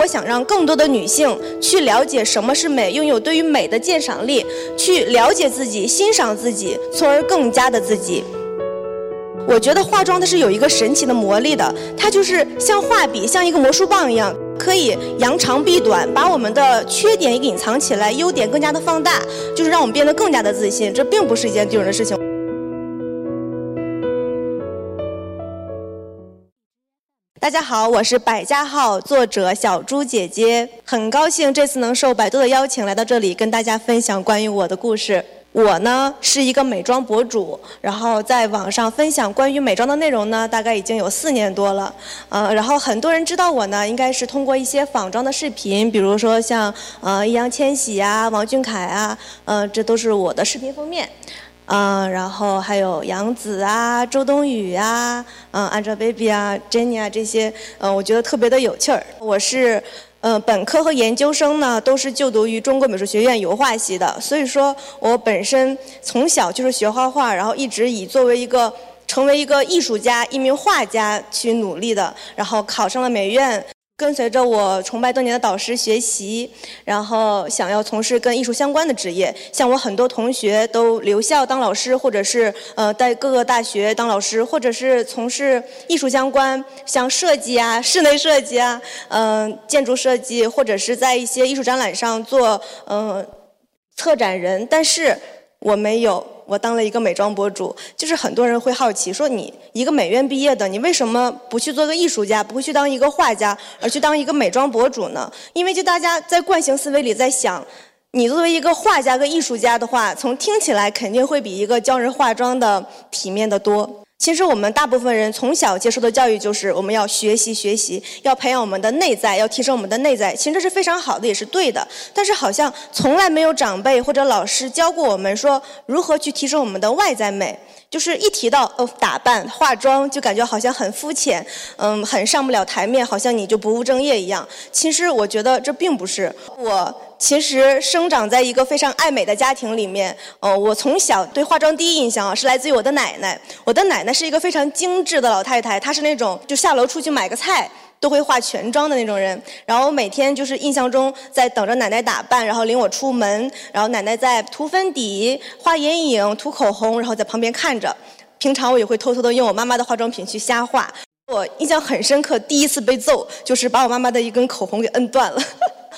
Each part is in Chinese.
我想让更多的女性去了解什么是美，拥有对于美的鉴赏力，去了解自己、欣赏自己，从而更加的自己。我觉得化妆它是有一个神奇的魔力的，它就是像画笔，像一个魔术棒一样，可以扬长避短，把我们的缺点隐藏起来，优点更加的放大，就是让我们变得更加的自信。这并不是一件丢人的事情。大家好，我是百家号作者小猪姐姐，很高兴这次能受百度的邀请来到这里，跟大家分享关于我的故事。我呢是一个美妆博主，然后在网上分享关于美妆的内容呢，大概已经有四年多了。呃，然后很多人知道我呢，应该是通过一些仿妆的视频，比如说像呃易烊千玺啊、王俊凯啊，呃，这都是我的视频封面。嗯，然后还有杨紫啊、周冬雨啊、嗯，Angelababy 啊、Jenny 啊这些，嗯，我觉得特别的有趣儿。我是，嗯，本科和研究生呢都是就读于中国美术学院油画系的，所以说我本身从小就是学画画，然后一直以作为一个成为一个艺术家、一名画家去努力的，然后考上了美院。跟随着我崇拜多年的导师学习，然后想要从事跟艺术相关的职业。像我很多同学都留校当老师，或者是呃在各个大学当老师，或者是从事艺术相关，像设计啊、室内设计啊、嗯建筑设计，或者是在一些艺术展览上做嗯策展人。但是我没有。我当了一个美妆博主，就是很多人会好奇说，你一个美院毕业的，你为什么不去做个艺术家，不会去当一个画家，而去当一个美妆博主呢？因为就大家在惯性思维里在想，你作为一个画家跟艺术家的话，从听起来肯定会比一个教人化妆的体面的多。其实我们大部分人从小接受的教育就是我们要学习学习，要培养我们的内在，要提升我们的内在。其实这是非常好的，也是对的。但是好像从来没有长辈或者老师教过我们说如何去提升我们的外在美。就是一提到哦打扮化妆，就感觉好像很肤浅，嗯，很上不了台面，好像你就不务正业一样。其实我觉得这并不是。我其实生长在一个非常爱美的家庭里面，哦，我从小对化妆第一印象啊是来自于我的奶奶。我的奶奶是一个非常精致的老太太，她是那种就下楼出去买个菜。都会化全妆的那种人，然后每天就是印象中在等着奶奶打扮，然后领我出门，然后奶奶在涂粉底、画眼影、涂口红，然后在旁边看着。平常我也会偷偷的用我妈妈的化妆品去瞎画。我印象很深刻，第一次被揍就是把我妈妈的一根口红给摁断了。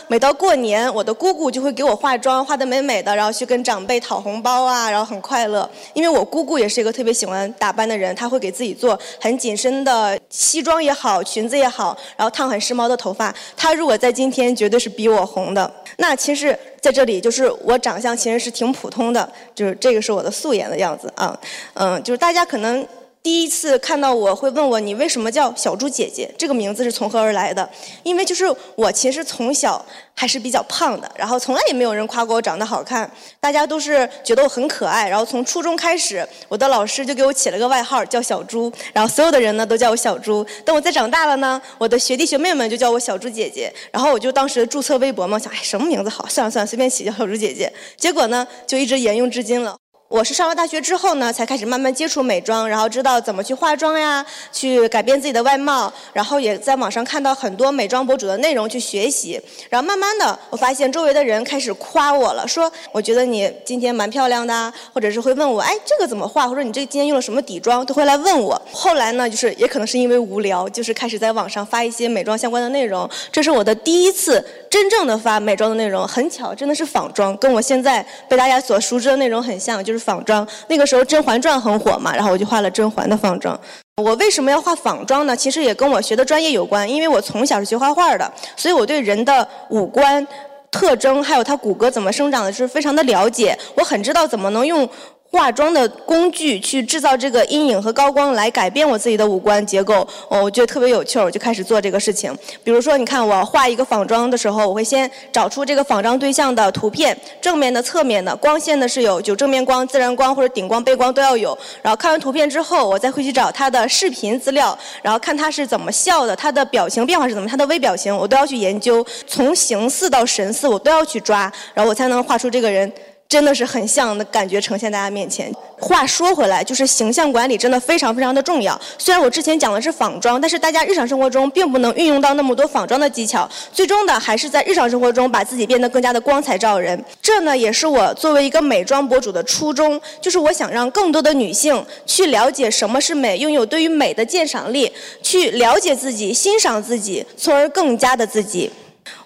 每到过年，我的姑姑就会给我化妆，化得美美的，然后去跟长辈讨红包啊，然后很快乐。因为我姑姑也是一个特别喜欢打扮的人，她会给自己做很紧身的西装也好，裙子也好，然后烫很时髦的头发。她如果在今天，绝对是比我红的。那其实在这里，就是我长相其实是挺普通的，就是这个是我的素颜的样子啊，嗯，就是大家可能。第一次看到我会问我你为什么叫小猪姐姐？这个名字是从何而来的？因为就是我其实从小还是比较胖的，然后从来也没有人夸过我长得好看，大家都是觉得我很可爱。然后从初中开始，我的老师就给我起了个外号叫小猪，然后所有的人呢都叫我小猪。等我再长大了呢，我的学弟学妹们就叫我小猪姐姐。然后我就当时注册微博嘛，想哎什么名字好，算了算了，随便起叫小猪姐姐。结果呢，就一直沿用至今了。我是上了大学之后呢，才开始慢慢接触美妆，然后知道怎么去化妆呀，去改变自己的外貌，然后也在网上看到很多美妆博主的内容去学习，然后慢慢的，我发现周围的人开始夸我了，说我觉得你今天蛮漂亮的，或者是会问我，哎，这个怎么画，或者你这今天用了什么底妆，都会来问我。后来呢，就是也可能是因为无聊，就是开始在网上发一些美妆相关的内容，这是我的第一次真正的发美妆的内容，很巧，真的是仿妆，跟我现在被大家所熟知的内容很像，就是。仿妆，那个时候《甄嬛传》很火嘛，然后我就画了甄嬛的仿妆。我为什么要画仿妆呢？其实也跟我学的专业有关，因为我从小是学画画的，所以我对人的五官特征还有他骨骼怎么生长的是非常的了解，我很知道怎么能用。化妆的工具去制造这个阴影和高光，来改变我自己的五官结构。哦，我觉得特别有趣儿，我就开始做这个事情。比如说，你看我画一个仿妆的时候，我会先找出这个仿妆对象的图片，正面的、侧面的，光线呢是有就正面光、自然光或者顶光、背光都要有。然后看完图片之后，我再会去找他的视频资料，然后看他是怎么笑的，他的表情变化是怎么，他的微表情我都要去研究，从形似到神似我都要去抓，然后我才能画出这个人。真的是很像的感觉呈现在大家面前。话说回来，就是形象管理真的非常非常的重要。虽然我之前讲的是仿妆，但是大家日常生活中并不能运用到那么多仿妆的技巧，最终的还是在日常生活中把自己变得更加的光彩照人。这呢，也是我作为一个美妆博主的初衷，就是我想让更多的女性去了解什么是美，拥有对于美的鉴赏力，去了解自己、欣赏自己，从而更加的自己。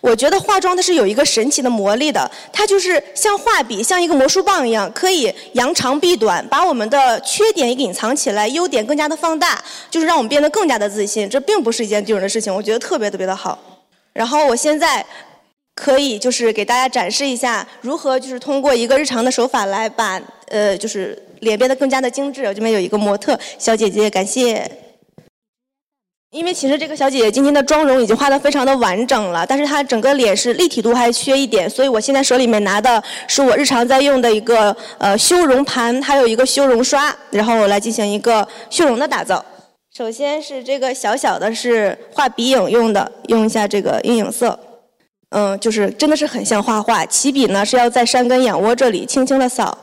我觉得化妆它是有一个神奇的魔力的，它就是像画笔，像一个魔术棒一样，可以扬长避短，把我们的缺点隐藏起来，优点更加的放大，就是让我们变得更加的自信。这并不是一件丢人的事情，我觉得特别特别的好。然后我现在可以就是给大家展示一下，如何就是通过一个日常的手法来把呃就是脸变得更加的精致。我这边有一个模特小姐姐，感谢。因为其实这个小姐姐今天的妆容已经画得非常的完整了，但是她整个脸是立体度还缺一点，所以我现在手里面拿的是我日常在用的一个呃修容盘，还有一个修容刷，然后我来进行一个修容的打造。首先是这个小小的是画鼻影用的，用一下这个阴影色，嗯，就是真的是很像画画。起笔呢是要在山根眼窝这里轻轻的扫，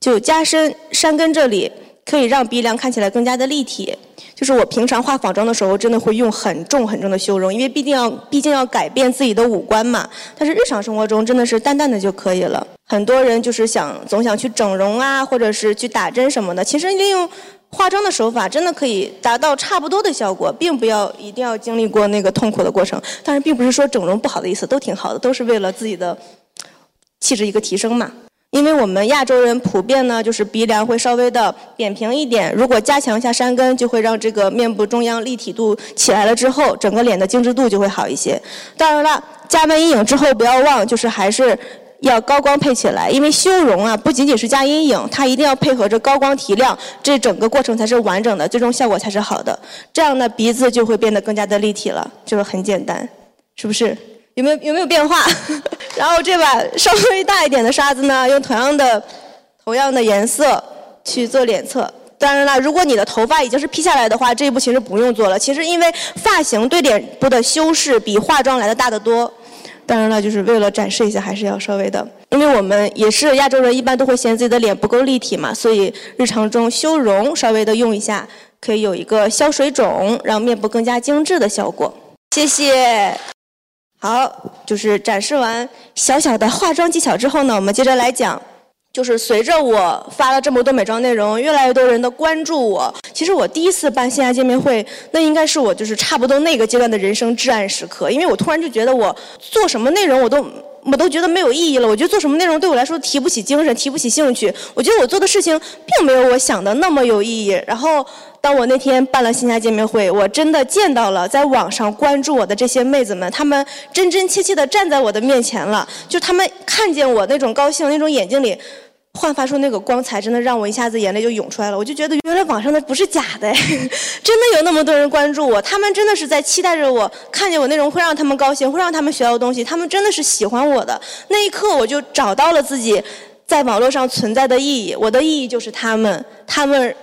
就加深山根这里，可以让鼻梁看起来更加的立体。就是我平常化仿妆的时候，真的会用很重很重的修容，因为毕竟要毕竟要改变自己的五官嘛。但是日常生活中真的是淡淡的就可以了。很多人就是想总想去整容啊，或者是去打针什么的。其实利用化妆的手法，真的可以达到差不多的效果，并不要一定要经历过那个痛苦的过程。但是并不是说整容不好的意思，都挺好的，都是为了自己的气质一个提升嘛。因为我们亚洲人普遍呢，就是鼻梁会稍微的扁平一点。如果加强一下山根，就会让这个面部中央立体度起来了之后，整个脸的精致度就会好一些。当然了，加完阴影之后，不要忘，就是还是要高光配起来。因为修容啊，不仅仅是加阴影，它一定要配合着高光提亮，这整个过程才是完整的，最终效果才是好的。这样呢，鼻子就会变得更加的立体了，就是很简单，是不是？有没有有没有变化？然后这把稍微大一点的刷子呢，用同样的同样的颜色去做脸侧。当然了，如果你的头发已经是披下来的话，这一步其实不用做了。其实因为发型对脸部的修饰比化妆来的大得多。当然了，就是为了展示一下，还是要稍微的，因为我们也是亚洲人，一般都会嫌自己的脸不够立体嘛，所以日常中修容稍微的用一下，可以有一个消水肿，让面部更加精致的效果。谢谢。好，就是展示完小小的化妆技巧之后呢，我们接着来讲，就是随着我发了这么多美妆内容，越来越多人的关注我。其实我第一次办线下见面会，那应该是我就是差不多那个阶段的人生至暗时刻，因为我突然就觉得我做什么内容我都。我都觉得没有意义了。我觉得做什么内容对我来说提不起精神，提不起兴趣。我觉得我做的事情并没有我想的那么有意义。然后，当我那天办了线下见面会，我真的见到了在网上关注我的这些妹子们，她们真真切切的站在我的面前了。就她们看见我那种高兴，那种眼睛里。焕发出那个光彩，真的让我一下子眼泪就涌出来了。我就觉得原来网上的不是假的，真的有那么多人关注我，他们真的是在期待着我，看见我内容会让他们高兴，会让他们学到东西，他们真的是喜欢我的。那一刻，我就找到了自己在网络上存在的意义。我的意义就是他们，他们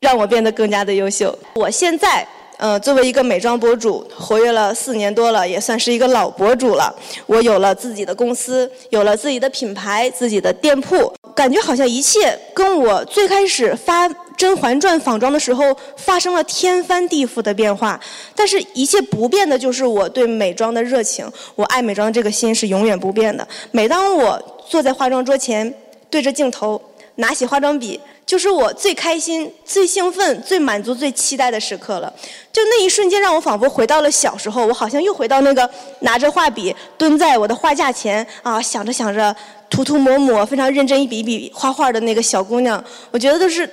让我变得更加的优秀。我现在。呃，作为一个美妆博主，活跃了四年多了，也算是一个老博主了。我有了自己的公司，有了自己的品牌，自己的店铺，感觉好像一切跟我最开始发《甄嬛传》仿妆的时候发生了天翻地覆的变化。但是，一切不变的就是我对美妆的热情，我爱美妆这个心是永远不变的。每当我坐在化妆桌前，对着镜头，拿起化妆笔。就是我最开心、最兴奋、最满足、最期待的时刻了。就那一瞬间，让我仿佛回到了小时候，我好像又回到那个拿着画笔蹲在我的画架前啊，想着想着，涂涂抹抹，非常认真一笔一笔画画的那个小姑娘。我觉得都是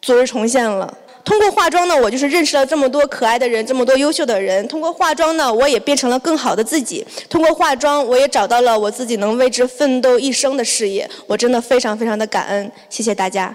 昨日重现了。通过化妆呢，我就是认识了这么多可爱的人，这么多优秀的人。通过化妆呢，我也变成了更好的自己。通过化妆，我也找到了我自己能为之奋斗一生的事业。我真的非常非常的感恩，谢谢大家。